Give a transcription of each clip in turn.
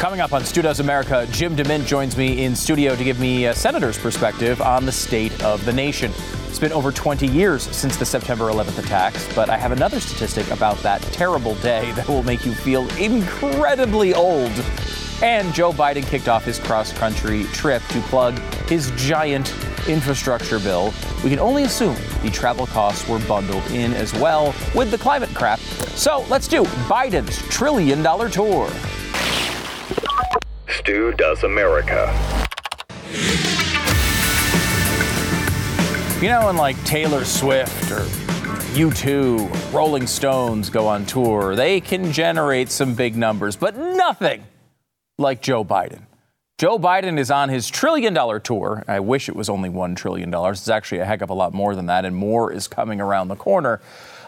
Coming up on Stu Does America, Jim DeMint joins me in studio to give me a senator's perspective on the state of the nation. It's been over 20 years since the September 11th attacks, but I have another statistic about that terrible day that will make you feel incredibly old. And Joe Biden kicked off his cross country trip to plug his giant infrastructure bill. We can only assume the travel costs were bundled in as well with the climate crap. So let's do Biden's trillion dollar tour. Stu Does America. You know, when like Taylor Swift or U2, Rolling Stones go on tour, they can generate some big numbers, but nothing like Joe Biden. Joe Biden is on his trillion dollar tour. I wish it was only $1 trillion. It's actually a heck of a lot more than that, and more is coming around the corner.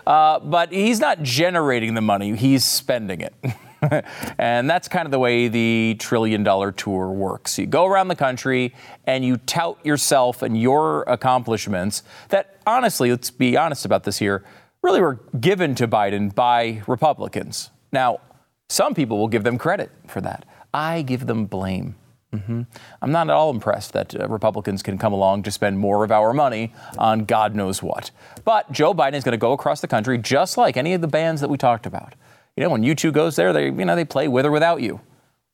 Uh, but he's not generating the money, he's spending it. and that's kind of the way the trillion dollar tour works. You go around the country and you tout yourself and your accomplishments that, honestly, let's be honest about this here, really were given to Biden by Republicans. Now, some people will give them credit for that. I give them blame. Mm-hmm. I'm not at all impressed that uh, Republicans can come along to spend more of our money on God knows what. But Joe Biden is going to go across the country just like any of the bands that we talked about. You know, when U2 goes there, they, you know, they play with or without you.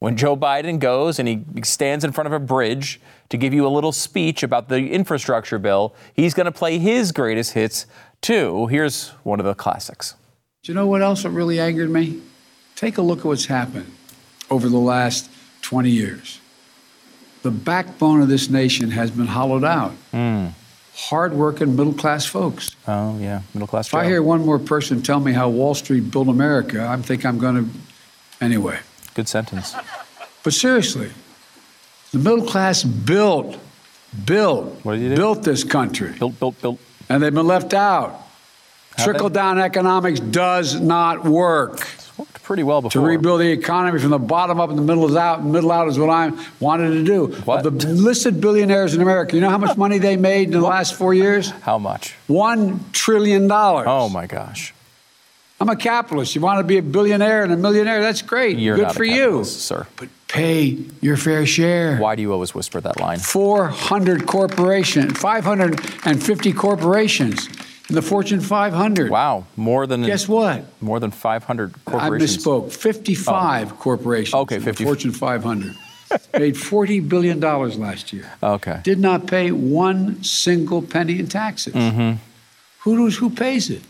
When Joe Biden goes and he stands in front of a bridge to give you a little speech about the infrastructure bill, he's going to play his greatest hits too. Here's one of the classics. Do you know what else really angered me? Take a look at what's happened over the last 20 years. The backbone of this nation has been hollowed out. Mm hardworking middle class folks. Oh, yeah, middle class. If I hear one more person tell me how Wall Street built America, I think I'm going to. Anyway. Good sentence. But seriously, the middle class built, built, what did you do? built this country. Built, built, built. And they've been left out. Trickle down economics does not work pretty well before. To rebuild the economy from the bottom up and the middle is out, and middle out is what I wanted to do. What? Of the listed billionaires in America, you know how much money they made in the last four years? How much? One trillion dollars. Oh my gosh. I'm a capitalist. You want to be a billionaire and a millionaire? That's great. You're Good for you, sir. But pay your fair share. Why do you always whisper that line? 400 corporations, 550 corporations the Fortune 500. Wow, more than guess what? More than 500 corporations. I misspoke. 55 oh. corporations. Okay, 50. Fortune 500 made 40 billion dollars last year. Okay. Did not pay one single penny in taxes. Mm-hmm. Who does who pays it?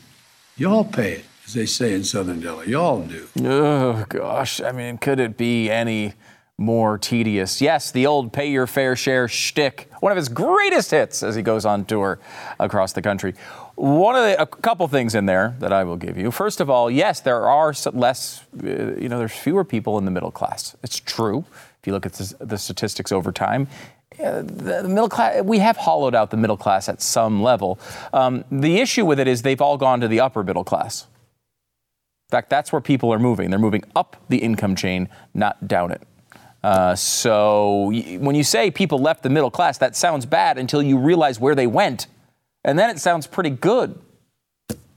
Y'all pay it, as they say in Southern Delhi. Y'all do. Oh gosh, I mean, could it be any? more tedious. Yes, the old pay your fair share shtick, one of his greatest hits as he goes on tour across the country. One of the, a couple things in there that I will give you. First of all, yes, there are less, uh, you know, there's fewer people in the middle class. It's true. If you look at the statistics over time, uh, the middle class, we have hollowed out the middle class at some level. Um, the issue with it is they've all gone to the upper middle class. In fact, that's where people are moving. They're moving up the income chain, not down it. Uh, so when you say people left the middle class, that sounds bad until you realize where they went. And then it sounds pretty good.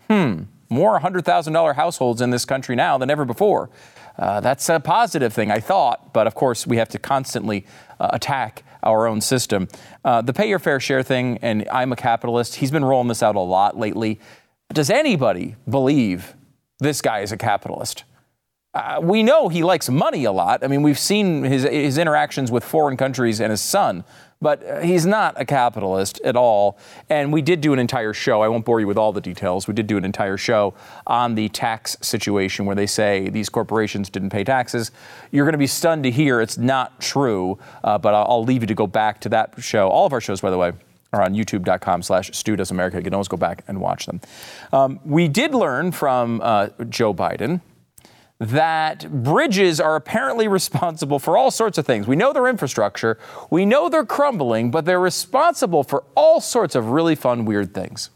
Hmm, more $100,000 households in this country now than ever before. Uh, that's a positive thing, I thought, but of course, we have to constantly uh, attack our own system. Uh, the pay your fair share thing, and I'm a capitalist, he's been rolling this out a lot lately. Does anybody believe this guy is a capitalist? Uh, we know he likes money a lot. I mean, we've seen his, his interactions with foreign countries and his son but uh, he's not a capitalist at all. And we did do an entire show. I won't bore you with all the details. We did do an entire show on the tax situation where they say these corporations didn't pay taxes. You're going to be stunned to hear it's not true, uh, but I'll, I'll leave you to go back to that show. All of our shows, by the way, are on youtube.com slash Stu Does America. You can always go back and watch them. Um, we did learn from uh, Joe Biden that bridges are apparently responsible for all sorts of things. We know their infrastructure, we know they're crumbling, but they're responsible for all sorts of really fun, weird things.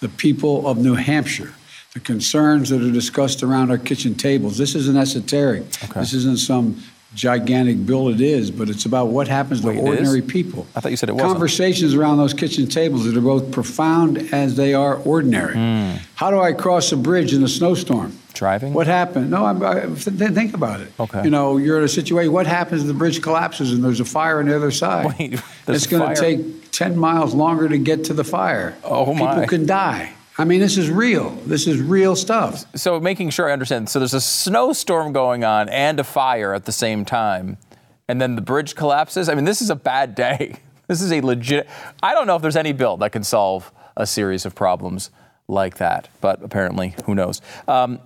The people of New Hampshire, the concerns that are discussed around our kitchen tables. This isn't esoteric. Okay. This isn't some gigantic bill it is, but it's about what happens to Wait, ordinary people. I thought you said it was Conversations around those kitchen tables that are both profound as they are ordinary. Mm. How do I cross a bridge in a snowstorm? Driving? What happened? No, I'm, I, think about it. Okay. You know, you're in a situation. What happens if the bridge collapses and there's a fire on the other side? Wait, it's going to take ten miles longer to get to the fire. Oh my! People can die. I mean, this is real. This is real stuff. So, making sure I understand. So, there's a snowstorm going on and a fire at the same time, and then the bridge collapses. I mean, this is a bad day. This is a legit. I don't know if there's any bill that can solve a series of problems like that, but apparently, who knows? Um,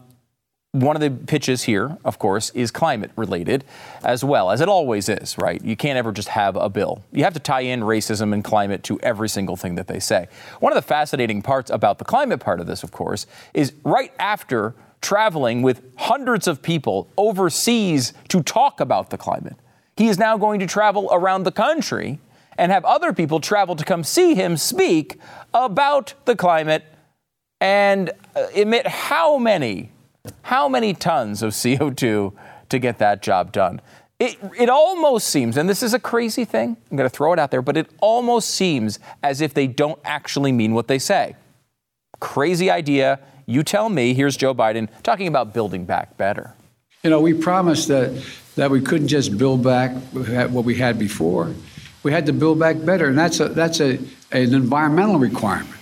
one of the pitches here, of course, is climate related as well, as it always is, right? You can't ever just have a bill. You have to tie in racism and climate to every single thing that they say. One of the fascinating parts about the climate part of this, of course, is right after traveling with hundreds of people overseas to talk about the climate, he is now going to travel around the country and have other people travel to come see him speak about the climate and uh, emit how many how many tons of CO2 to get that job done? It, it almost seems, and this is a crazy thing, I'm going to throw it out there, but it almost seems as if they don't actually mean what they say. Crazy idea. You tell me. Here's Joe Biden talking about building back better. You know, we promised that, that we couldn't just build back what we had before. We had to build back better, and that's, a, that's a, an environmental requirement.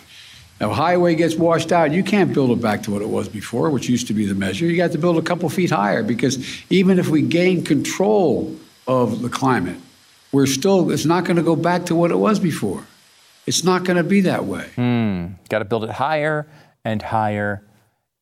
A highway gets washed out, you can't build it back to what it was before, which used to be the measure. You got to build a couple feet higher because even if we gain control of the climate, we're still, it's not going to go back to what it was before. It's not going to be that way. Mm, got to build it higher and higher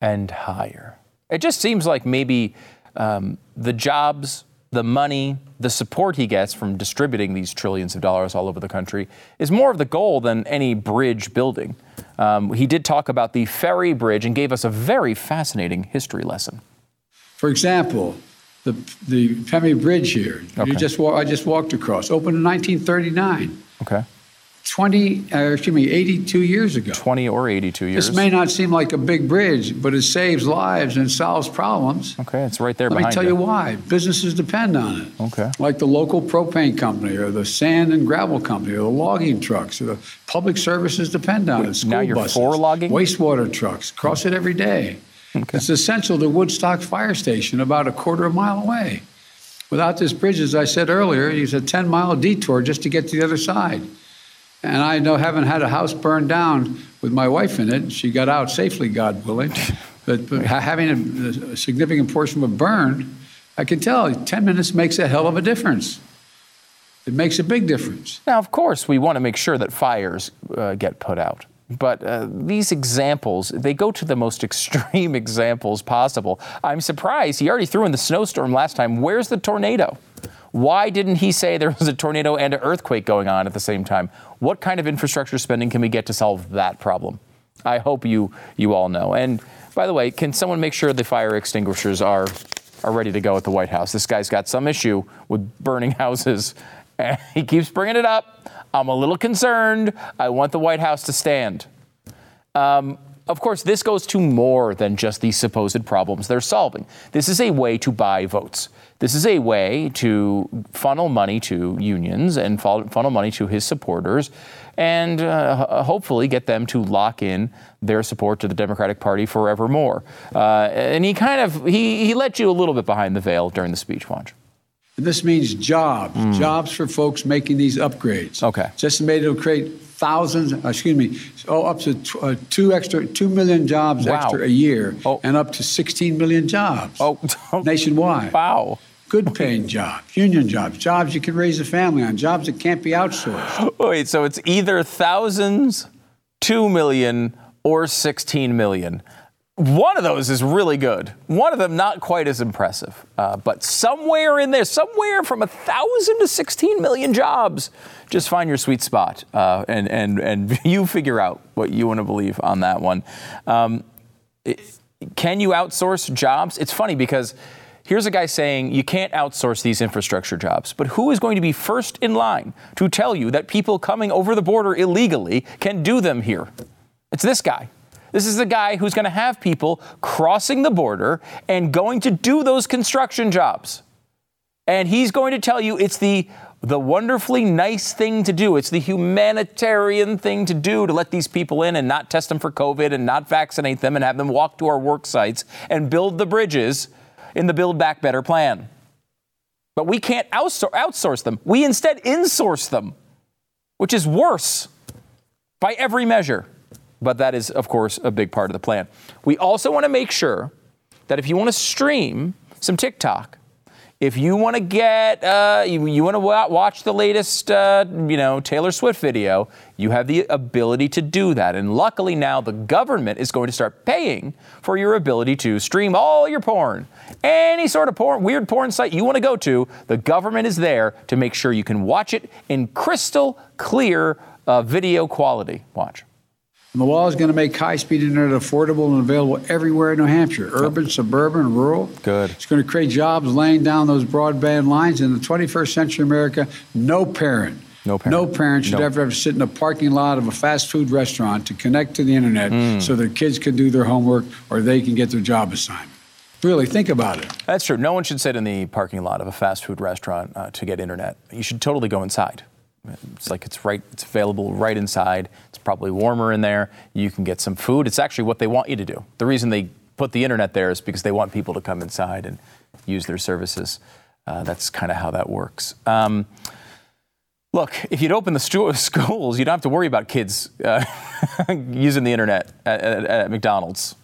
and higher. It just seems like maybe um, the jobs, the money, the support he gets from distributing these trillions of dollars all over the country is more of the goal than any bridge building. Um, he did talk about the ferry bridge and gave us a very fascinating history lesson. For example, the, the Ferry Bridge here, okay. you just I just walked across, opened in 1939. Okay. 20, uh, excuse me, 82 years ago. 20 or 82 years. This may not seem like a big bridge, but it saves lives and solves problems. Okay, it's right there Let me tell you why. Businesses depend on it. Okay. Like the local propane company or the sand and gravel company or the logging trucks or the public services depend on Wait, it. School now you're buses, for logging? Wastewater trucks cross it every day. Okay. It's essential to Woodstock Fire Station about a quarter of a mile away. Without this bridge, as I said earlier, it's a 10 mile detour just to get to the other side. And I know, having had a house burned down with my wife in it, she got out safely, God willing. But, but having a, a, significant portion of it burned, I can tell 10 minutes makes a hell of a difference. It makes a big difference. Now, of course, we want to make sure that fires uh, get put out. But uh, these examples, they go to the most extreme examples possible. I'm surprised he already threw in the snowstorm last time. Where's the tornado? Why didn't he say there was a tornado and an earthquake going on at the same time? What kind of infrastructure spending can we get to solve that problem? I hope you you all know. And by the way, can someone make sure the fire extinguishers are are ready to go at the White House? This guy's got some issue with burning houses. He keeps bringing it up. I'm a little concerned. I want the White House to stand. Um, of course, this goes to more than just these supposed problems they're solving. This is a way to buy votes. This is a way to funnel money to unions and funnel money to his supporters and uh, hopefully get them to lock in their support to the Democratic Party forevermore. Uh, and he kind of he, he let you a little bit behind the veil during the speech, Wanj. This means jobs, mm. jobs for folks making these upgrades. Okay. It's estimated it'll create thousands, uh, excuse me, oh, up to t- uh, two extra, two million jobs wow. extra a year, oh. and up to 16 million jobs oh. nationwide. Wow. Good paying jobs, union jobs, jobs you can raise a family on, jobs that can't be outsourced. Wait, so it's either thousands, two million, or 16 million. One of those is really good. One of them not quite as impressive. Uh, but somewhere in there, somewhere from a thousand to 16 million jobs, just find your sweet spot uh, and, and, and you figure out what you want to believe on that one. Um, it, can you outsource jobs? It's funny because here's a guy saying you can't outsource these infrastructure jobs, but who is going to be first in line to tell you that people coming over the border illegally can do them here? It's this guy. This is the guy who's going to have people crossing the border and going to do those construction jobs. And he's going to tell you it's the the wonderfully nice thing to do. It's the humanitarian thing to do to let these people in and not test them for COVID and not vaccinate them and have them walk to our work sites and build the bridges in the Build Back Better plan. But we can't outsource them. We instead insource them, which is worse by every measure. But that is, of course, a big part of the plan. We also want to make sure that if you want to stream some TikTok, if you want to get, uh, you, you want to watch the latest, uh, you know, Taylor Swift video, you have the ability to do that. And luckily now the government is going to start paying for your ability to stream all your porn. Any sort of porn, weird porn site you want to go to, the government is there to make sure you can watch it in crystal clear uh, video quality. Watch. And the law is going to make high speed internet affordable and available everywhere in New Hampshire, urban, suburban, rural. Good. It's going to create jobs laying down those broadband lines. In the 21st century America, no parent. No parent. No parent should nope. ever have to sit in a parking lot of a fast food restaurant to connect to the internet mm. so their kids can do their homework or they can get their job assignment. Really, think about it. That's true. No one should sit in the parking lot of a fast food restaurant uh, to get internet. You should totally go inside. It's like it's right, it's available right inside. Probably warmer in there. You can get some food. It's actually what they want you to do. The reason they put the internet there is because they want people to come inside and use their services. Uh, that's kind of how that works. Um, look, if you'd open the stu- schools, you don't have to worry about kids uh, using the internet at, at, at McDonald's.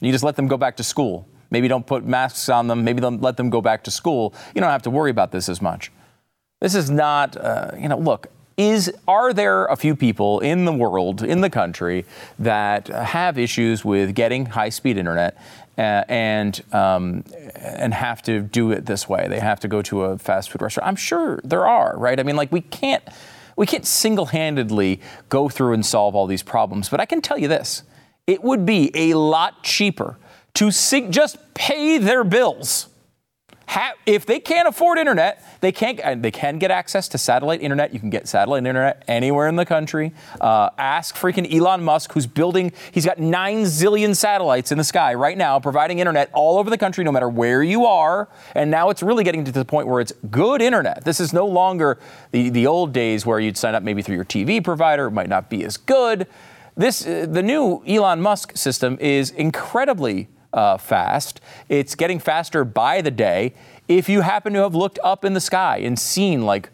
You just let them go back to school. Maybe don't put masks on them. Maybe don't let them go back to school. You don't have to worry about this as much. This is not, uh, you know, look, is are there a few people in the world, in the country, that have issues with getting high-speed internet uh, and um, and have to do it this way? They have to go to a fast food restaurant. I'm sure there are, right? I mean, like we can't we can't single-handedly go through and solve all these problems. But I can tell you this: it would be a lot cheaper to just pay their bills if they can't afford internet, they can't. They can get access to satellite internet. You can get satellite internet anywhere in the country. Uh, ask freaking Elon Musk, who's building. He's got nine zillion satellites in the sky right now, providing internet all over the country, no matter where you are. And now it's really getting to the point where it's good internet. This is no longer the the old days where you'd sign up maybe through your TV provider. It might not be as good. This uh, the new Elon Musk system is incredibly uh, fast. It's getting faster by the day. If you happen to have looked up in the sky and seen like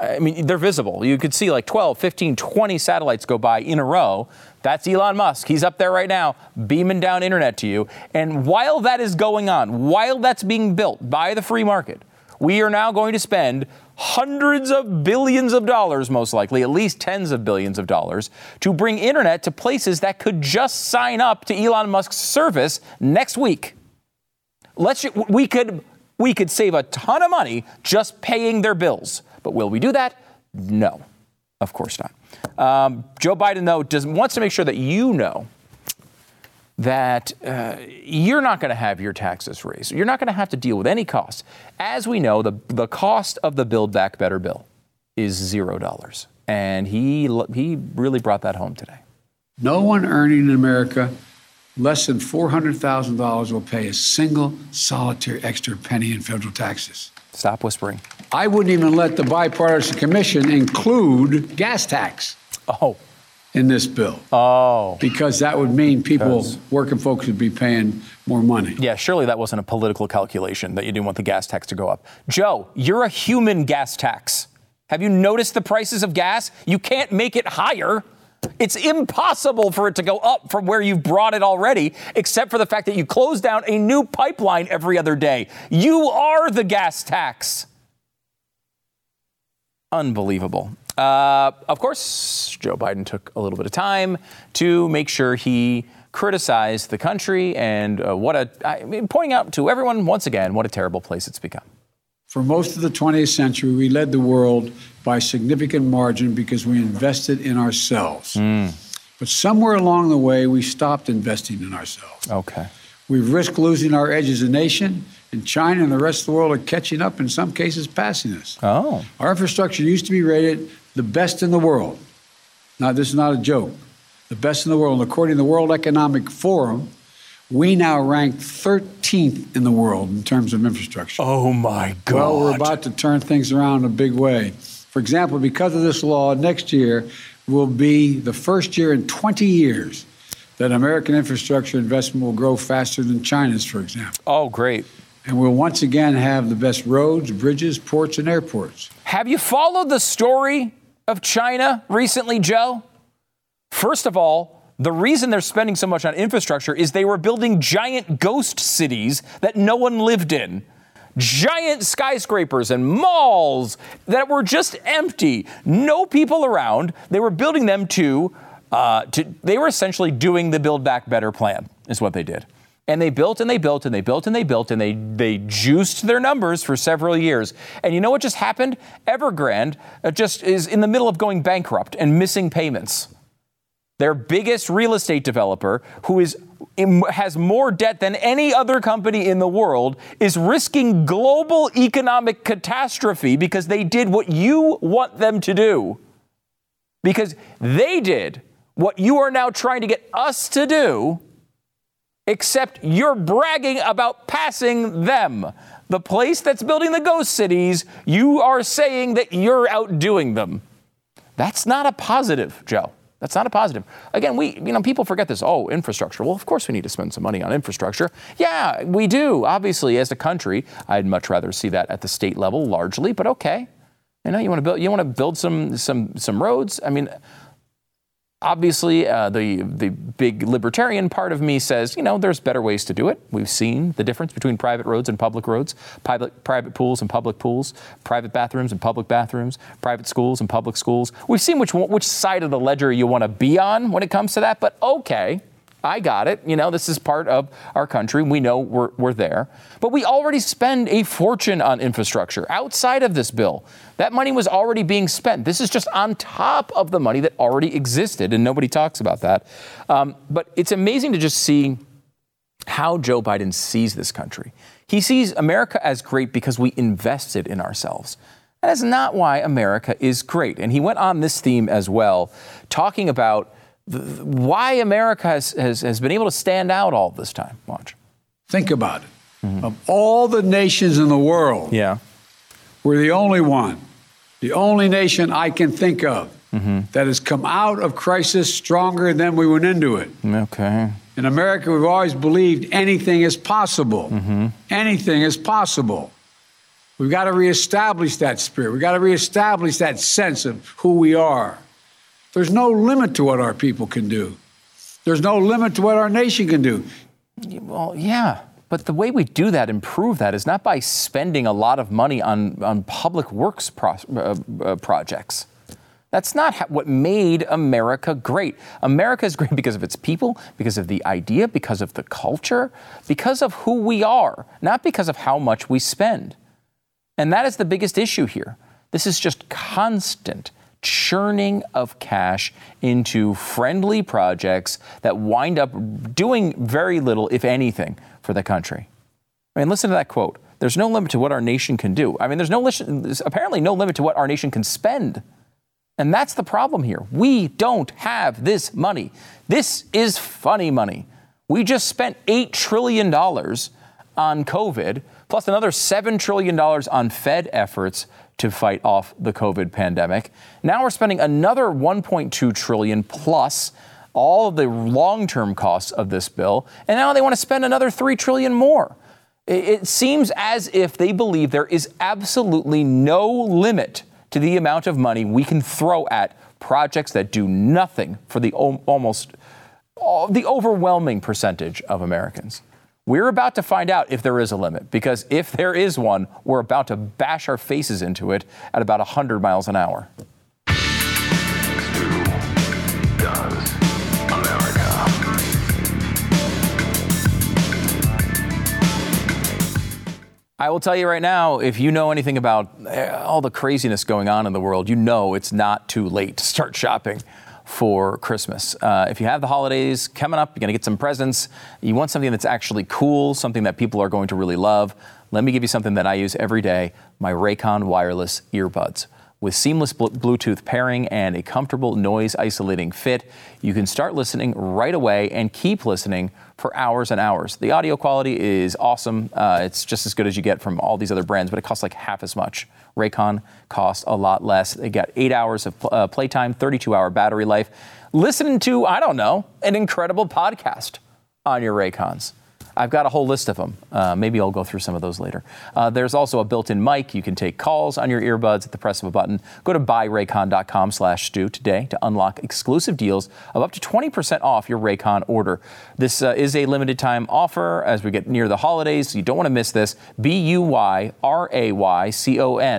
I mean, they're visible. You could see like 12, 15, 20 satellites go by in a row. That's Elon Musk. He's up there right now, beaming down internet to you. And while that is going on, while that's being built by the free market, we are now going to spend hundreds of billions of dollars, most likely, at least tens of billions of dollars, to bring internet to places that could just sign up to Elon Musk's service next week. Let's we could we could save a ton of money just paying their bills. But will we do that? No, of course not. Um, Joe Biden, though, does, wants to make sure that you know that uh, you're not going to have your taxes raised. You're not going to have to deal with any costs. As we know, the, the cost of the Build Back Better bill is zero dollars. And he, he really brought that home today. No one earning in America less than $400,000 will pay a single solitary extra penny in federal taxes. Stop whispering. I wouldn't even let the bipartisan commission include gas tax. Oh in this bill. Oh. Because that would mean people, working folks, would be paying more money. Yeah, surely that wasn't a political calculation that you didn't want the gas tax to go up. Joe, you're a human gas tax. Have you noticed the prices of gas? You can't make it higher. It's impossible for it to go up from where you've brought it already, except for the fact that you close down a new pipeline every other day. You are the gas tax. Unbelievable. Uh, of course, Joe Biden took a little bit of time to make sure he criticized the country and uh, what a, I mean, pointing out to everyone once again what a terrible place it's become. For most of the 20th century, we led the world by significant margin because we invested in ourselves. Mm. But somewhere along the way, we stopped investing in ourselves. Okay. We've risked losing our edge as a nation, and China and the rest of the world are catching up, in some cases, passing us. Oh. Our infrastructure used to be rated the best in the world. Now, this is not a joke. The best in the world. And according to the World Economic Forum, we now rank 13th in the world in terms of infrastructure. Oh my God. Well, we're about to turn things around in a big way. For example, because of this law, next year will be the first year in 20 years that American infrastructure investment will grow faster than China's, for example. Oh, great. And we'll once again have the best roads, bridges, ports, and airports. Have you followed the story of China recently, Joe? First of all, the reason they're spending so much on infrastructure is they were building giant ghost cities that no one lived in. Giant skyscrapers and malls that were just empty, no people around. They were building them to, uh, to they were essentially doing the Build Back Better plan, is what they did. And they built and they built and they built and they built and they, they juiced their numbers for several years. And you know what just happened? Evergrande uh, just is in the middle of going bankrupt and missing payments. Their biggest real estate developer, who is has more debt than any other company in the world, is risking global economic catastrophe because they did what you want them to do. Because they did what you are now trying to get us to do except you're bragging about passing them. The place that's building the ghost cities, you are saying that you're outdoing them. That's not a positive, Joe. That's not a positive. Again, we, you know, people forget this. Oh, infrastructure. Well, of course we need to spend some money on infrastructure. Yeah, we do. Obviously, as a country, I'd much rather see that at the state level largely, but okay. You know, you want to build, you want to build some, some, some roads. I mean, Obviously, uh, the the big libertarian part of me says, you know, there's better ways to do it. We've seen the difference between private roads and public roads, private private pools and public pools, private bathrooms and public bathrooms, private schools and public schools. We've seen which which side of the ledger you want to be on when it comes to that. But okay, I got it. You know, this is part of our country. We know we're, we're there. But we already spend a fortune on infrastructure outside of this bill. That money was already being spent. This is just on top of the money that already existed, and nobody talks about that. Um, but it's amazing to just see how Joe Biden sees this country. He sees America as great because we invested in ourselves. That is not why America is great. And he went on this theme as well, talking about why America has, has, has been able to stand out all this time. Watch. Think about it. Mm-hmm. Of all the nations in the world, yeah. we're the only one, the only nation I can think of mm-hmm. that has come out of crisis stronger than we went into it. Okay. In America, we've always believed anything is possible. Mm-hmm. Anything is possible. We've got to reestablish that spirit. We've got to reestablish that sense of who we are. There's no limit to what our people can do. There's no limit to what our nation can do. Well, yeah. But the way we do that, improve that, is not by spending a lot of money on, on public works pro- uh, uh, projects. That's not ha- what made America great. America is great because of its people, because of the idea, because of the culture, because of who we are, not because of how much we spend. And that is the biggest issue here. This is just constant churning of cash into friendly projects that wind up doing very little, if anything, for the country. I mean, listen to that quote. There's no limit to what our nation can do. I mean, there's no there's apparently no limit to what our nation can spend. And that's the problem here. We don't have this money. This is funny money. We just spent $8 trillion on COVID, plus another $7 trillion on Fed efforts to fight off the COVID pandemic. Now we're spending another 1.2 trillion plus all of the long-term costs of this bill, and now they want to spend another 3 trillion more. It seems as if they believe there is absolutely no limit to the amount of money we can throw at projects that do nothing for the almost uh, the overwhelming percentage of Americans. We're about to find out if there is a limit, because if there is one, we're about to bash our faces into it at about 100 miles an hour. I will tell you right now, if you know anything about eh, all the craziness going on in the world, you know it's not too late to start shopping for Christmas. Uh, if you have the holidays coming up, you're going to get some presents, you want something that's actually cool, something that people are going to really love, let me give you something that I use every day my Raycon wireless earbuds. With seamless Bluetooth pairing and a comfortable noise isolating fit, you can start listening right away and keep listening for hours and hours. The audio quality is awesome. Uh, it's just as good as you get from all these other brands, but it costs like half as much. Raycon costs a lot less. They got eight hours of uh, playtime, 32 hour battery life. Listening to, I don't know, an incredible podcast on your Raycons. I've got a whole list of them. Uh, maybe I'll go through some of those later. Uh, there's also a built-in mic. You can take calls on your earbuds at the press of a button. Go to buyraycon.com slash stu today to unlock exclusive deals of up to 20% off your Raycon order. This uh, is a limited time offer as we get near the holidays. So you don't want to miss this. B-U-Y-R-A-Y-C-O-N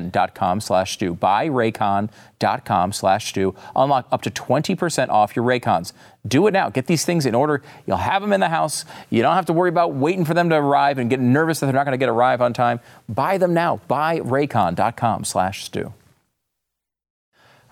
dot com slash stu. Buyraycon.com slash stu. Unlock up to 20% off your Raycons. Do it now. Get these things in order. You'll have them in the house. You don't have to worry about waiting for them to arrive and getting nervous that they're not going to get arrive on time. Buy them now. Buy raycon.com slash stu.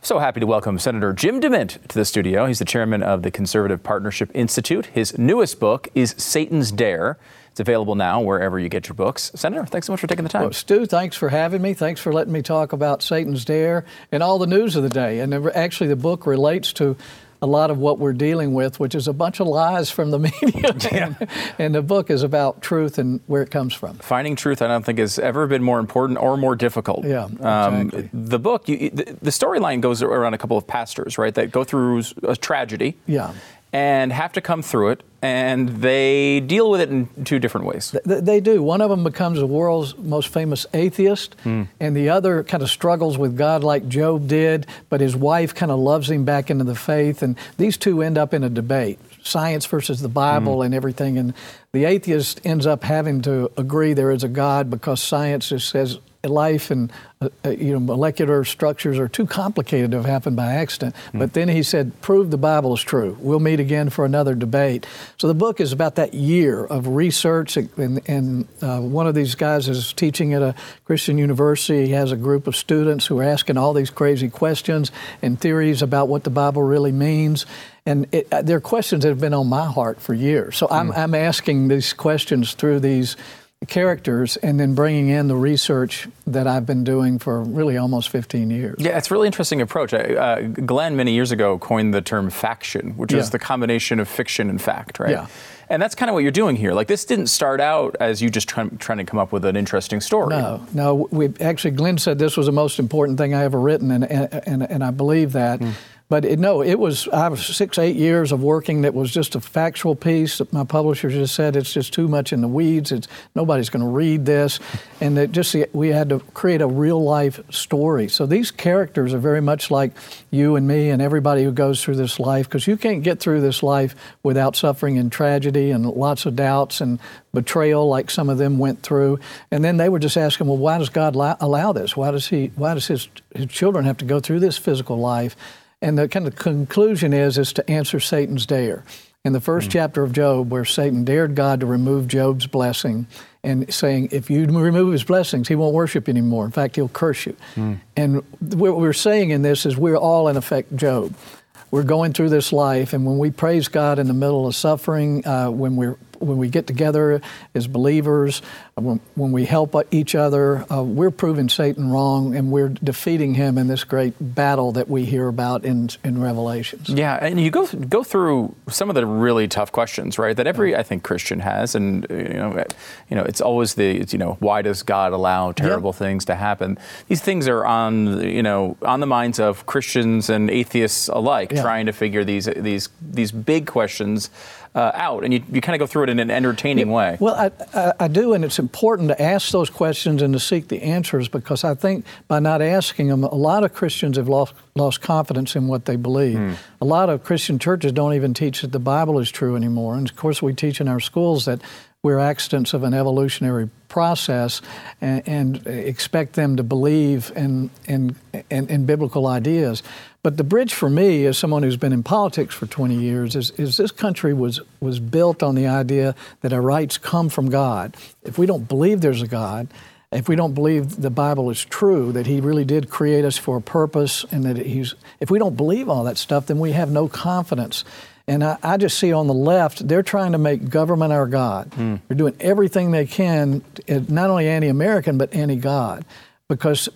So happy to welcome Senator Jim DeMint to the studio. He's the chairman of the Conservative Partnership Institute. His newest book is Satan's Dare. It's available now wherever you get your books. Senator, thanks so much for taking the time. Well, Stu, thanks for having me. Thanks for letting me talk about Satan's Dare and all the news of the day. And actually, the book relates to a lot of what we're dealing with, which is a bunch of lies from the media. Yeah. and, the book is about truth and where it comes from. Finding truth, I don't think, has ever been more important or more difficult. Yeah, um, exactly. Um, the book, you, the, the storyline goes around a couple of pastors, right, that go through a tragedy. Yeah and have to come through it, and they deal with it in two different ways. They, they do. One of them becomes the world's most famous atheist, mm. and the other kind of struggles with God like Job did, but his wife kind of loves him back into the faith, and these two end up in a debate science versus the Bible mm. and everything. And the atheist ends up having to agree there is a God because science just says life and uh, uh, you know molecular structures are too complicated to have happened by accident. Mm. But then he said, "Prove the Bible is true." We'll meet again for another debate. So the book is about that year of research, and, and uh, one of these guys is teaching at a Christian university. He has a group of students who are asking all these crazy questions and theories about what the Bible really means. And it, uh, they're questions that have been on my heart for years. So mm. I'm, I'm asking these questions through these characters and then bringing in the research that I've been doing for really almost 15 years. Yeah, it's a really interesting approach. Uh, Glenn, many years ago, coined the term faction, which yeah. is the combination of fiction and fact, right? Yeah. And that's kind of what you're doing here. Like, this didn't start out as you just try, trying to come up with an interesting story. No, no. We actually, Glenn said this was the most important thing I ever written, and and, and I believe that. Mm. But it, no, it was I was six, eight years of working that was just a factual piece. My publisher just said it's just too much in the weeds. It's nobody's going to read this, and it just we had to create a real life story. So these characters are very much like you and me and everybody who goes through this life because you can't get through this life without suffering and tragedy and lots of doubts and betrayal like some of them went through. And then they were just asking, well, why does God allow this? Why does he? Why does his, his children have to go through this physical life? And the kind of conclusion is is to answer Satan's dare. In the first mm. chapter of Job, where Satan dared God to remove Job's blessing and saying, if you remove his blessings, he won't worship you anymore. In fact, he'll curse you. Mm. And what we're saying in this is we're all, in effect, Job. We're going through this life, and when we praise God in the middle of suffering, uh, when we're when we get together as believers, uh, when, when we help each other, uh, we're proving Satan wrong and we're defeating him in this great battle that we hear about in, in Revelations. Yeah, and you go go through some of the really tough questions, right? That every I think Christian has, and uh, you know, you know, it's always the it's, you know, why does God allow terrible yep. things to happen? These things are on you know on the minds of Christians and atheists alike, yeah. trying to figure these these these big questions uh, out, and you, you kind of go through it in an entertaining way. Well, I, I, I, do, and it's important to ask those questions and to seek the answers because I think by not asking them, a lot of Christians have lost lost confidence in what they believe. Mm. A lot of Christian churches don't even teach that the Bible is true anymore, and of course, we teach in our schools that we're accidents of an evolutionary process and, and expect them to believe in, in, in, in, biblical ideas. But the bridge for me, as someone who's been in politics for 20 years, is, is this country was, was built on the idea that our rights come from God. If we don't believe there's a God, if we don't believe the Bible is true, that He really did create us for a purpose, and that He's, if we don't believe all that stuff, then we have no confidence. And I, I just see on the left, they're trying to make government our God. Mm. They're doing everything they can, not only anti American, but anti God, because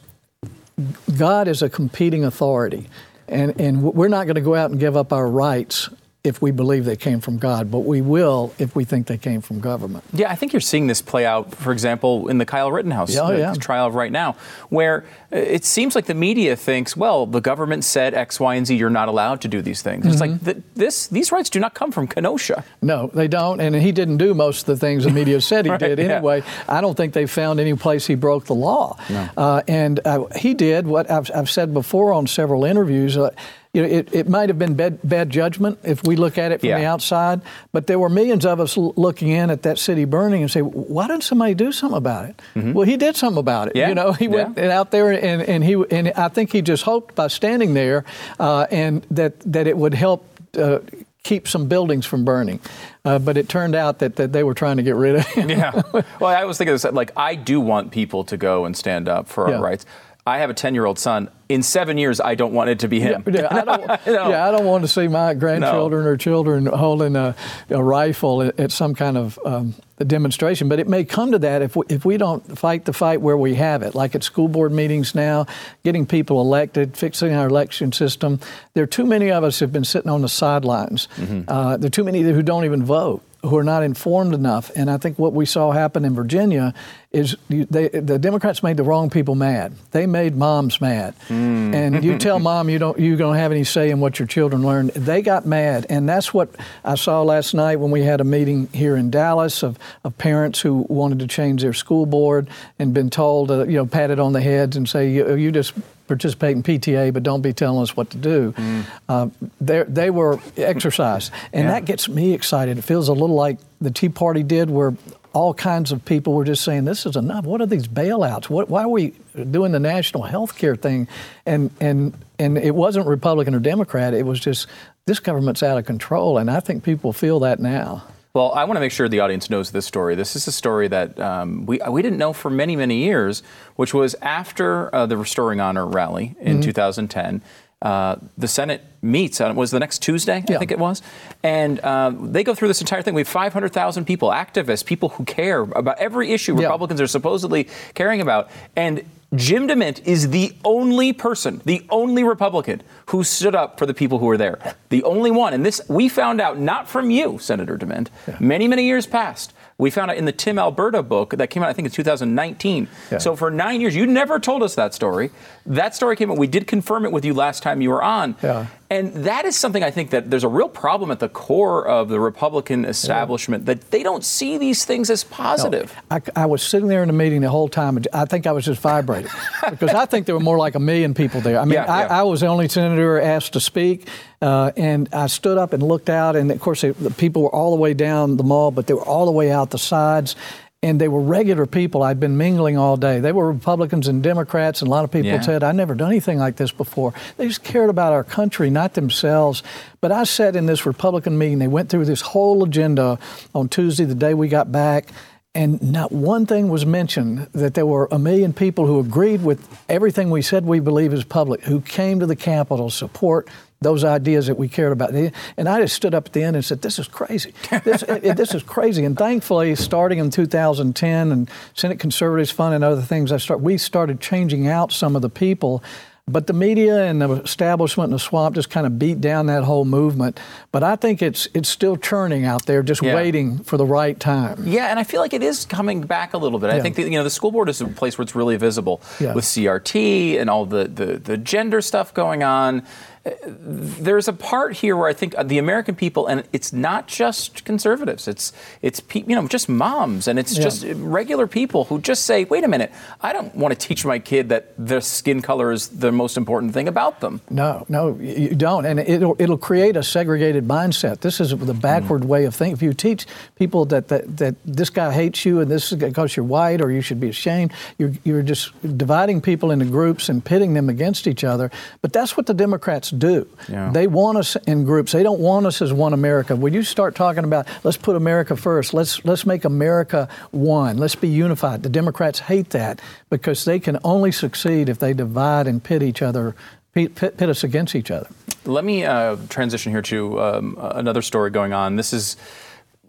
God is a competing authority. And, and we're not going to go out and give up our rights if we believe they came from God, but we will if we think they came from government. Yeah, I think you're seeing this play out, for example, in the Kyle Rittenhouse oh, yeah. trial right now, where it seems like the media thinks, well, the government said X, Y, and Z, you're not allowed to do these things. Mm-hmm. It's like th- this; these rights do not come from Kenosha. No, they don't, and he didn't do most of the things the media said he right, did anyway. Yeah. I don't think they found any place he broke the law, no. uh, and uh, he did what I've, I've, said before on several interviews. Uh, you know, it, it might have been bad, bad judgment if we look at it from yeah. the outside, but there were millions of us l- looking in at that city burning and say, why didn't somebody do something about it? Mm-hmm. Well, he did something about it. Yeah. You know, he yeah. went out there and, and he and I think he just hoped by standing there uh, and that that it would help. Uh, keep some buildings from burning. Uh, but it turned out that, that they were trying to get rid of him. yeah. Well, I was thinking this, like, I do want people to go and stand up for our rights. I have a 10 year old son. In seven years, I don't want it to be him. Yeah, I, don't, no. yeah I, don't, want to see my grandchildren no. or children holding a, a rifle at, at, some kind of um, demonstration. But it may come to that if we, if we don't fight the fight where we have it, like at school board meetings now, getting people elected, fixing our election system. There are too many of us who have been sitting on the sidelines. Mm-hmm. Uh, there are too many who don't even vote who are not informed enough. And I think what we saw happen in Virginia is they, the Democrats made the wrong people mad. They made moms mad. Mm. And you tell mom you don't you don't have any say in what your children learn. They got mad, and that's what I saw last night when we had a meeting here in Dallas of, of parents who wanted to change their school board and been told, uh, you know, patted on the heads and say you, you just participate in PTA, but don't be telling us what to do. Mm. Uh, they were exercised. And yeah. that gets me excited. It feels a little like the Tea Party did, where all kinds of people were just saying, this is enough. What are these bailouts? What, why are we doing the national health care thing? And, and, and it wasn't Republican or Democrat. It was just, this government's out of control. And I think people feel that now. Well, I want to make sure the audience knows this story. This is a story that um, we, we didn't know for many, many years, which was after uh, the Restoring Honor rally in mm-hmm. 2010. Uh, the Senate meets on was the next Tuesday, yeah. I think it was, and uh, they go through this entire thing. We have 500,000 people, activists, people who care about every issue yeah. Republicans are supposedly caring about, and Jim DeMint is the only person, the only Republican who stood up for the people who were there. The only one. And this we found out not from you, Senator DeMint, yeah. many, many years past. We found out in the Tim Alberta book that came out, I think, in 2019. Yeah. So for nine years, you never told us that story. That story came out. We did confirm it with you last time you were on. Yeah. And that is something I think that there's a real problem at the core of the Republican establishment yeah. that they don't see these things as positive. No, I, I, was sitting there in the meeting the whole time. And I think I was just vibrating because I think there were more like a million people there. I mean, yeah, I, I, was the only senator asked to speak. Uh, and I stood up and looked out, and of course, they, the people were all the way down the mall, but they were all the way out the sides and they were regular people. I'd been mingling all day. They were Republicans and Democrats, and a lot of people yeah. said, I've never done anything like this before. They just cared about our country, not themselves. But I sat in this Republican meeting. They went through this whole agenda on Tuesday, the day we got back. And not one thing was mentioned that there were a million people who agreed with everything we said we believe is public, who came to the Capitol to support those ideas that we cared about. And I just stood up at the end and said, "This is crazy. This, it, this is crazy." And thankfully, starting in 2010 and Senate Conservatives Fund and other things, I start we started changing out some of the people. But the media and the establishment and the swamp just kind of beat down that whole movement. But I think it's it's still churning out there, just yeah. waiting for the right time. Yeah, and I feel like it is coming back a little bit. Yeah. I think that, you know the school board is a place where it's really visible yeah. with CRT and all the, the the gender stuff going on there's a part here where I think the American people, and it's not just conservatives. It's it's you know just moms, and it's yeah. just regular people who just say, "Wait a minute, I don't want to teach my kid that their skin color is the most important thing about them." No, no, you don't, and it'll it'll create a segregated mindset. This is the backward mm. way of thinking. If you teach people that, that that this guy hates you and this is because you're white or you should be ashamed, you're you're just dividing people into groups and pitting them against each other. But that's what the Democrats do. Yeah. They want us in groups. They don't want us as one America. When you start talking about let's put America first, let's let's make America one, let's be unified. The Democrats hate that because they can only succeed if they divide and pit each other, pit, pit, pit us against each other. Let me uh, transition here to um, another story going on. This is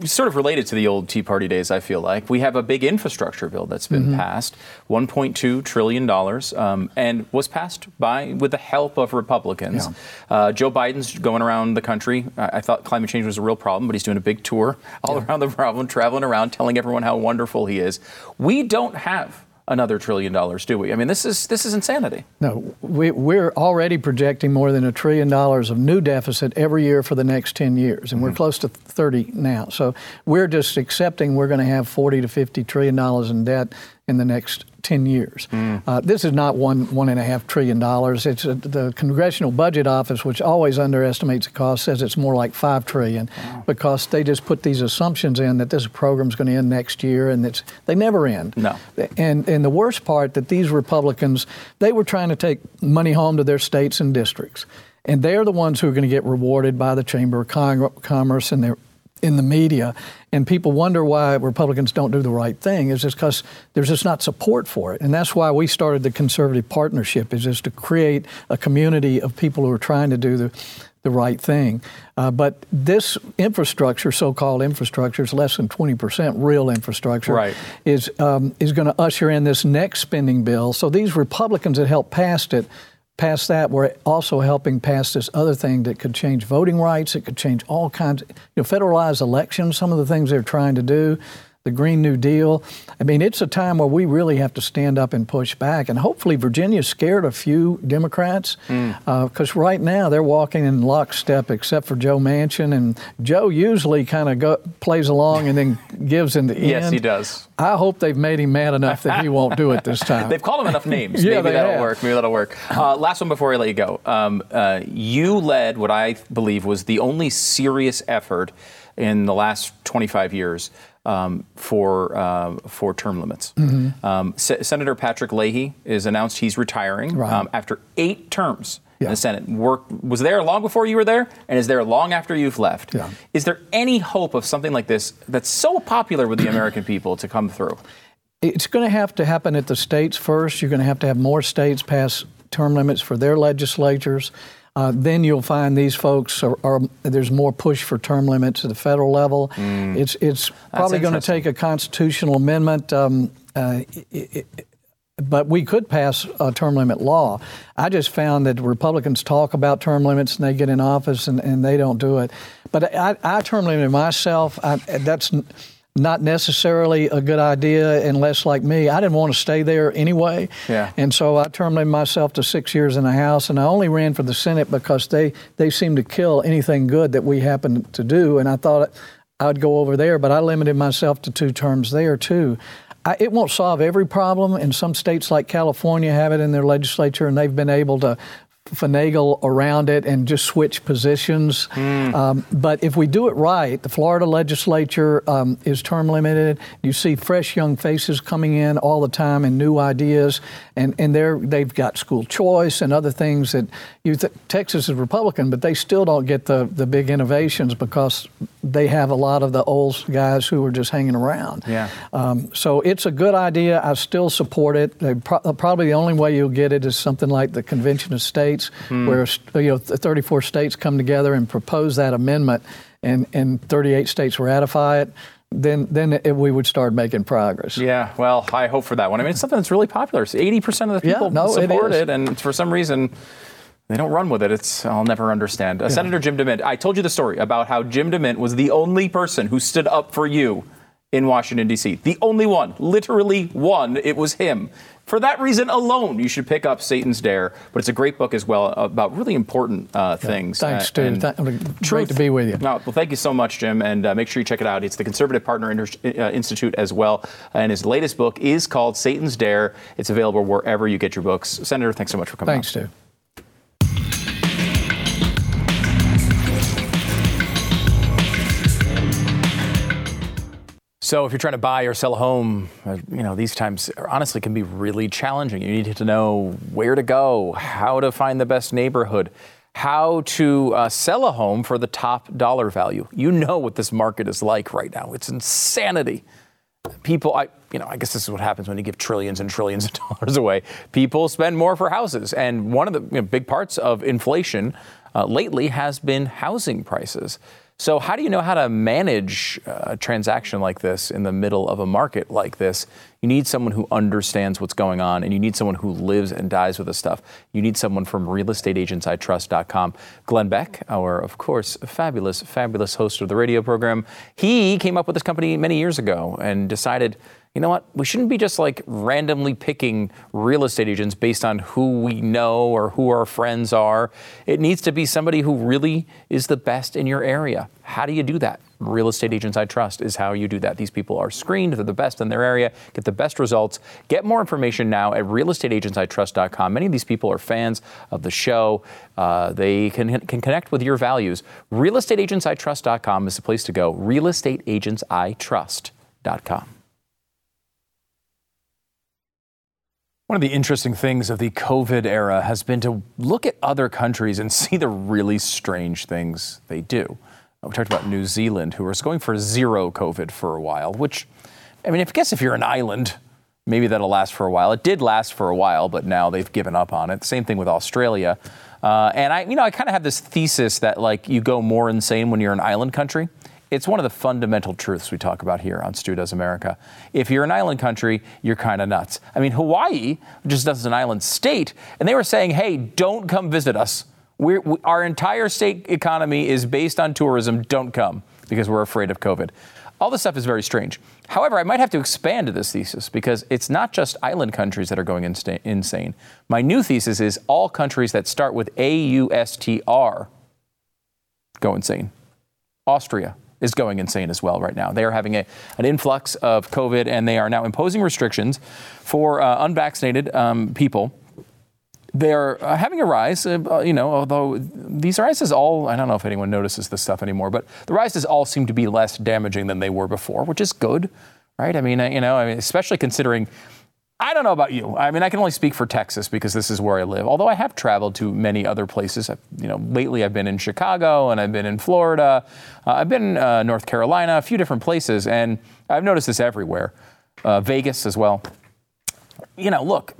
sort of related to the old Tea Party days, I feel like. We have a big infrastructure bill that's been Mm-hmm. passed, $1.2 trillion, um, and was passed by with the help of Republicans. Uh, Joe Biden's going around the country. I, I thought climate change was a real problem, but he's doing a big tour all around the problem, traveling around, telling everyone how wonderful he is. We don't have another trillion dollars, do we? I mean, this is this is insanity. No, we, we're already projecting more than a trillion dollars of new deficit every year for the next 10 years, and we're mm-hmm. close to 30 now. So we're just accepting we're going to have 40 to 50 trillion dollars in debt in the next 10 years. Uh, this is not one one and a half trillion dollars. It's uh the Congressional Budget Office, which always underestimates the cost, says it's more like five trillion because they just put these assumptions in that this program's going to end next year, and it's they never end. No. And and the worst part that these Republicans they were trying to take money home to their states and districts, and they're the ones who are going to get rewarded by the Chamber of Cong- Commerce and their in the media. And people wonder why Republicans don't do the right thing. Is just because there's just not support for it, and that's why we started the Conservative Partnership. Is just to create a community of people who are trying to do the the right thing. Uh, but this infrastructure, so-called infrastructure, is less than 20% real infrastructure. Right. Is um, is going to usher in this next spending bill. So these Republicans that helped pass it, pass that, we're also helping pass this other thing that could change voting rights. It could change all kinds. You know, federalize elections. Some of the things they're trying to do. The Green New Deal. I mean, it's a time where we really have to stand up and push back. And hopefully, Virginia scared a few Democrats because right now they're walking in lockstep, except for Joe Manchin. And Joe usually kind of plays along and then gives in the end. Yes, he does. I hope they've made him mad enough that he won't do it this time. They've called him enough names. Yeah, Maybe that'll have. work. Maybe that'll work. Uh, last one before I let you go. Um, uh, you led what I believe was the only serious effort in the last 25 years um, for uh, for term limits. Mm-hmm. Um, Se- Senator Patrick Leahy is announced he's retiring Right. um, after eight terms in the Senate. Work was there long before you were there, and is there long after you've left. Yeah. Is there any hope of something like this that's so popular with the American people to come through? It's going to have to happen at the states first. You're going to have to have more states pass term limits for their legislatures. Uh, then you'll find these folks are, are there's more push for term limits at the federal level. It's it's probably going to take a constitutional amendment. Um, uh, it, it, but we could pass a term limit law. I just found that Republicans talk about term limits and they get in office and, and they don't do it. But I, I term limited myself. I, that's not necessarily a good idea unless, like me, I didn't want to stay there anyway. Yeah. And so I term limited myself to six years in the House, and I only ran for the Senate because they, they seem to kill anything good that we happen to do. And I thought I'd go over there, but I limited myself to two terms there too. I, it won't solve every problem, and some states like California have it in their legislature, and they've been able to finagle around it and just switch positions. Um, but if we do it right, the Florida legislature um, is term limited. You see fresh young faces coming in all the time and new ideas, and and they're they've got school choice and other things that you th- Texas is Republican, but they still don't get the the big innovations because they have a lot of the old guys who are just hanging around. Yeah. Um, so it's a good idea. I still support it. Pro- probably the only way you'll get it is something like the Convention of States, where you know 34 states come together and propose that amendment, and and 38 states ratify it. Then then it, we would start making progress. Yeah, well, I hope for that one. I mean, it's something that's really popular. Eighty percent of the Yeah, people no, support is. it, and for some reason, they don't run with it. It's I'll never understand. Uh, Senator Jim DeMint, I told you the story about how Jim DeMint was the only person who stood up for you in Washington D.C. The only one, literally one. It was him. For that reason alone, you should pick up Satan's Dare. But it's a great book as well about really important uh, things. Thanks, Uh, Stu. and Th- great truth. to be with you. No, well, thank you so much, Jim, and uh, make sure you check it out. It's the Conservative Partner Inter- uh, Institute as well, and his latest book is called Satan's Dare. It's available wherever you get your books. Senator, thanks so much for coming. Thanks, on. Stu. So, if you're trying to buy or sell a home, uh, you know these times honestly can be really challenging. You need to know where to go, how to find the best neighborhood, how to uh, sell a home for the top dollar value. You know what this market is like right now. It's insanity. People, I, you know, I guess this is what happens when you give trillions and trillions of dollars away. People spend more for houses, and one of the you know, big parts of inflation uh, lately has been housing prices. So, how do you know how to manage uh, a transaction like this in the middle of a market like this? You need someone who understands what's going on, and you need someone who lives and dies with this stuff. You need someone from realestateagentsitrust.com. Glenn Beck, our, of course, fabulous, fabulous host of the radio program, he came up with this company many years ago and decided you know what? We shouldn't be just like randomly picking real estate agents based on who we know or who our friends are. It needs to be somebody who really is the best in your area. How do you do that? Real Estate Agents I Trust is how you do that. These people are screened, they're the best in their area, get the best results. Get more information now at realestateagentsitrust.com. Many of these people are fans of the show. Uh, they can, can connect with your values. Realestateagentsitrust.com is the place to go. Realestateagentsitrust.com. One of the interesting things of the COVID era has been to look at other countries and see the really strange things they do. We talked about New Zealand, who was going for zero COVID for a while, which, I mean, I guess if you're an island, maybe that'll last for a while. It did last for a while, but now they've given up on it. Same thing with Australia. Uh, and I, you know, I kind of have this thesis that like you go more insane when you're an island country. It's one of the fundamental truths we talk about here on Stu Does America. If you're an island country, you're kind of nuts. I mean, Hawaii just does an island state, and they were saying, hey, don't come visit us. We, our entire state economy is based on tourism. Don't come because we're afraid of COVID. All this stuff is very strange. However, I might have to expand to this thesis because it's not just island countries that are going insta- insane. My new thesis is all countries that start with A U S T R go insane. Austria, is going insane as well right now. They are having a, an influx of COVID and they are now imposing restrictions for uh, unvaccinated um, people. They're uh, having a rise, uh, you know, although these rises all, I don't know if anyone notices this stuff anymore, but the rises all seem to be less damaging than they were before, which is good, right? I mean, uh, you know, I mean, especially considering I don't know about you. I mean, I can only speak for Texas because this is where I live. Although I have traveled to many other places. you know, lately I've been in Chicago and I've been in Florida. Uh, I've been in uh, North Carolina, a few different places, and I've noticed this everywhere. Uh, Vegas as well. You know, look,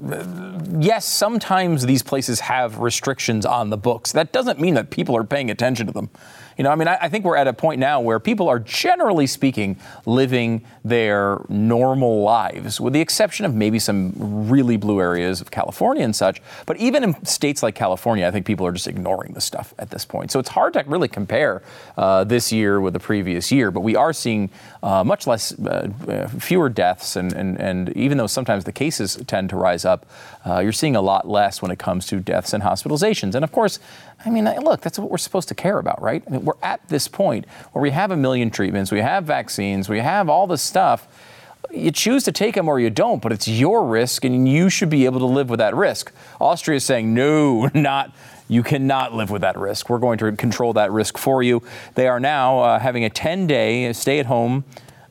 yes, sometimes these places have restrictions on the books. That doesn't mean that people are paying attention to them. You know, I mean, I, I, think we're at a point now where people are generally speaking living their normal lives, with the exception of maybe some really blue areas of California and such. But even in states like California, I think people are just ignoring this stuff at this point. So it's hard to really compare uh, this year with the previous year. But we are seeing uh, much less, uh, uh fewer deaths, and, and, and even though sometimes the cases tend to rise up, uh, you're seeing a lot less when it comes to deaths and hospitalizations. And of course, I mean, look, that's what we're supposed to care about, right? I mean, we're at this point where we have a million treatments, we have vaccines, we have all this stuff. You choose to take them or you don't, but it's your risk and you should be able to live with that risk. Austria is saying, no, not. You cannot live with that risk. We're going to control that risk for you. They are now uh, having a 10 day stay at home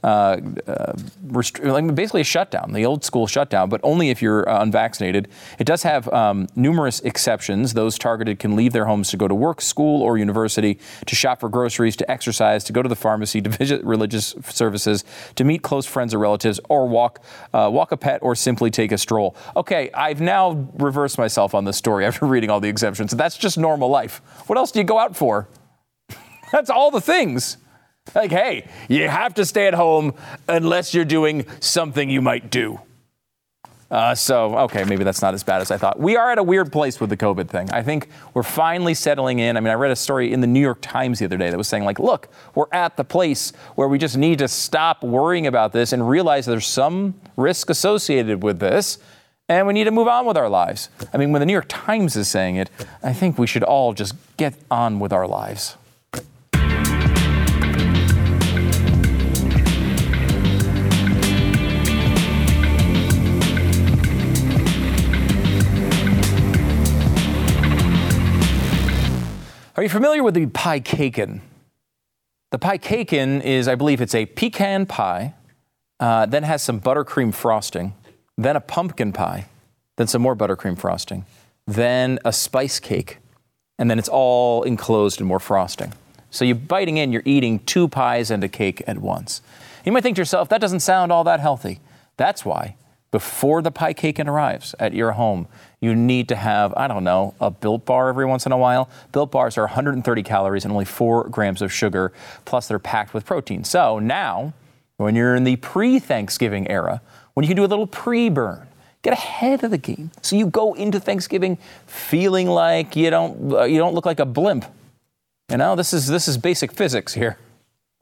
uh, uh, like basically a shutdown, the old school shutdown, but only if you're uh, unvaccinated. It does have um, numerous exceptions. Those targeted can leave their homes to go to work, school, or university, to shop for groceries, to exercise, to go to the pharmacy, to visit religious services, to meet close friends or relatives, or walk uh, walk a pet, or simply take a stroll. Okay, I've now reversed myself on this story after reading all the exemptions. That's just normal life. What else do you go out for? That's all the things. Like, hey, you have to stay at home unless you're doing something you might do. Uh, so, okay, maybe that's not as bad as I thought. We are at a weird place with the COVID thing. I think we're finally settling in. I mean, I read a story in the New York Times the other day that was saying, like, look, we're at the place where we just need to stop worrying about this and realize there's some risk associated with this, and we need to move on with our lives. I mean, when the New York Times is saying it, I think we should all just get on with our lives. Are you familiar with the PieCaken? The PieCaken is, I believe, it's a pecan pie, uh, then has some buttercream frosting, then a pumpkin pie, then some more buttercream frosting, then a spice cake, and then it's all enclosed in more frosting. So you're biting in, you're eating two pies and a cake at once. You might think to yourself, that doesn't sound all that healthy. That's why, before the pie cake arrives at your home, you need to have, I don't know, a built bar every once in a while. Built bars are 130 calories and only four grams of sugar, plus they're packed with protein. So now, when you're in the pre Thanksgiving era, when you can do a little pre burn, get ahead of the game. So you go into Thanksgiving feeling like you don't, uh, you don't look like a blimp. You know, this is, this is basic physics here.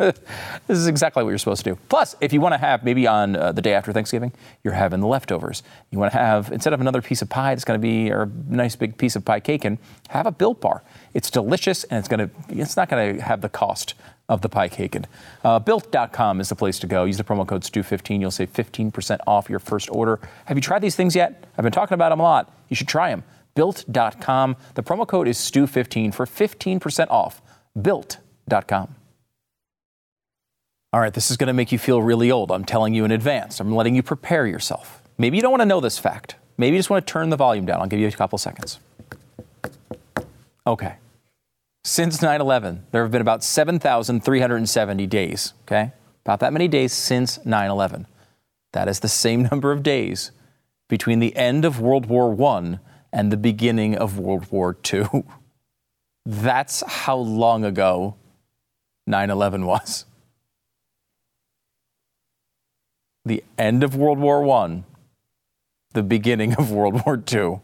this is exactly what you're supposed to do. Plus, if you want to have maybe on uh, the day after Thanksgiving, you're having the leftovers. You want to have instead of another piece of pie, it's going to be or a nice big piece of pie cake, and have a Built Bar. It's delicious, and it's going to it's not going to have the cost of the pie cake. Uh, built.com is the place to go. Use the promo code STU15. You'll save 15% off your first order. Have you tried these things yet? I've been talking about them a lot. You should try them. Built.com. The promo code is STU15 for 15% off. Built.com. All right, this is going to make you feel really old. I'm telling you in advance. I'm letting you prepare yourself. Maybe you don't want to know this fact. Maybe you just want to turn the volume down. I'll give you a couple seconds. Okay. Since 9 11, there have been about 7,370 days, okay? About that many days since 9 11. That is the same number of days between the end of World War I and the beginning of World War II. That's how long ago 9 11 was. The end of World War I, the beginning of World War II.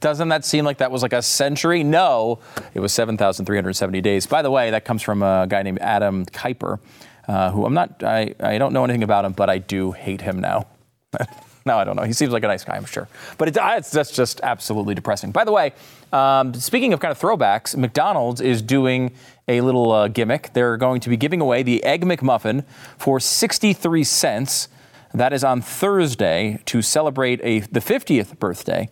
Doesn't that seem like that was like a century? No, it was 7,370 days. By the way, that comes from a guy named Adam Kuiper, uh, who I'm not, I, I don't know anything about him, but I do hate him now. no, I don't know. He seems like a nice guy, I'm sure. But it's, it's that's just absolutely depressing. By the way, um, speaking of kind of throwbacks, McDonald's is doing a little uh, gimmick. They're going to be giving away the Egg McMuffin for 63 cents. That is on Thursday to celebrate a, the 50th birthday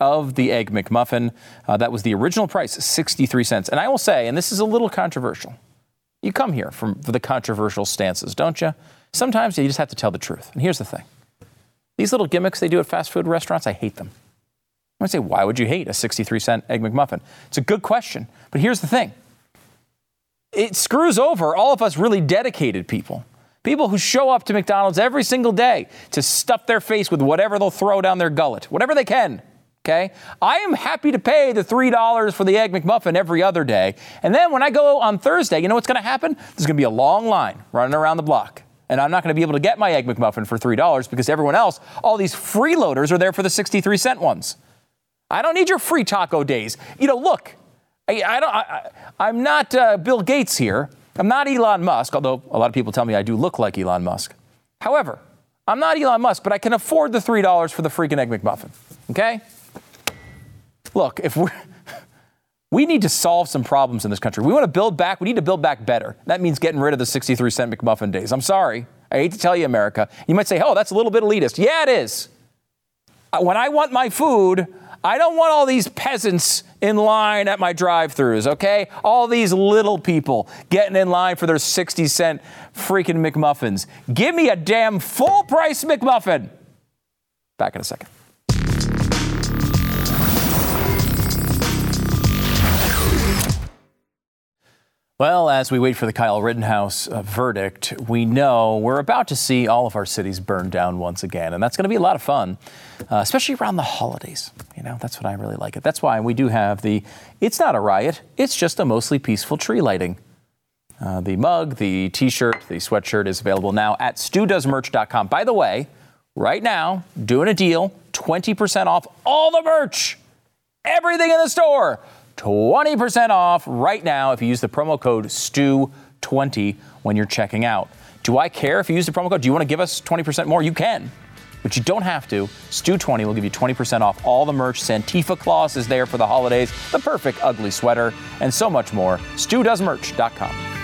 of the Egg McMuffin. Uh, that was the original price, 63 cents. And I will say, and this is a little controversial, you come here from, for the controversial stances, don't you? Sometimes you just have to tell the truth. And here's the thing these little gimmicks they do at fast food restaurants, I hate them. I might say, why would you hate a 63 cent Egg McMuffin? It's a good question. But here's the thing it screws over all of us really dedicated people. People who show up to McDonald's every single day to stuff their face with whatever they'll throw down their gullet, whatever they can. Okay? I am happy to pay the $3 for the Egg McMuffin every other day. And then when I go on Thursday, you know what's going to happen? There's going to be a long line running around the block. And I'm not going to be able to get my Egg McMuffin for $3 because everyone else, all these freeloaders are there for the 63 cent ones. I don't need your free taco days. You know, look, I, I don't, I, am not uh, Bill Gates here. I'm not Elon Musk, although a lot of people tell me I do look like Elon Musk. However, I'm not Elon Musk, but I can afford the $3 for the freaking Egg McMuffin. Okay? Look, if we we need to solve some problems in this country. We want to build back, we need to build back better. That means getting rid of the 63 cent McMuffin days. I'm sorry. I hate to tell you, America. You might say, oh, that's a little bit elitist. Yeah, it is. Uh, when I want my food, I don't want all these peasants in line at my drive throughs, okay? All these little people getting in line for their 60 cent freaking McMuffins. Give me a damn full price McMuffin. Back in a second. Well, as we wait for the Kyle Rittenhouse uh, verdict, we know we're about to see all of our cities burned down once again, and that's going to be a lot of fun, uh, especially around the holidays. You know, that's what I really like it. That's why we do have the. It's not a riot; it's just a mostly peaceful tree lighting. Uh, the mug, the T-shirt, the sweatshirt is available now at StuDoesMerch.com. By the way, right now, doing a deal: 20% off all the merch, everything in the store. 20% off right now if you use the promo code STU20 when you're checking out. Do I care if you use the promo code? Do you want to give us 20% more? You can, but you don't have to. STU20 will give you 20% off all the merch. Santifa Claus is there for the holidays, the perfect ugly sweater, and so much more. StuDoesMerch.com.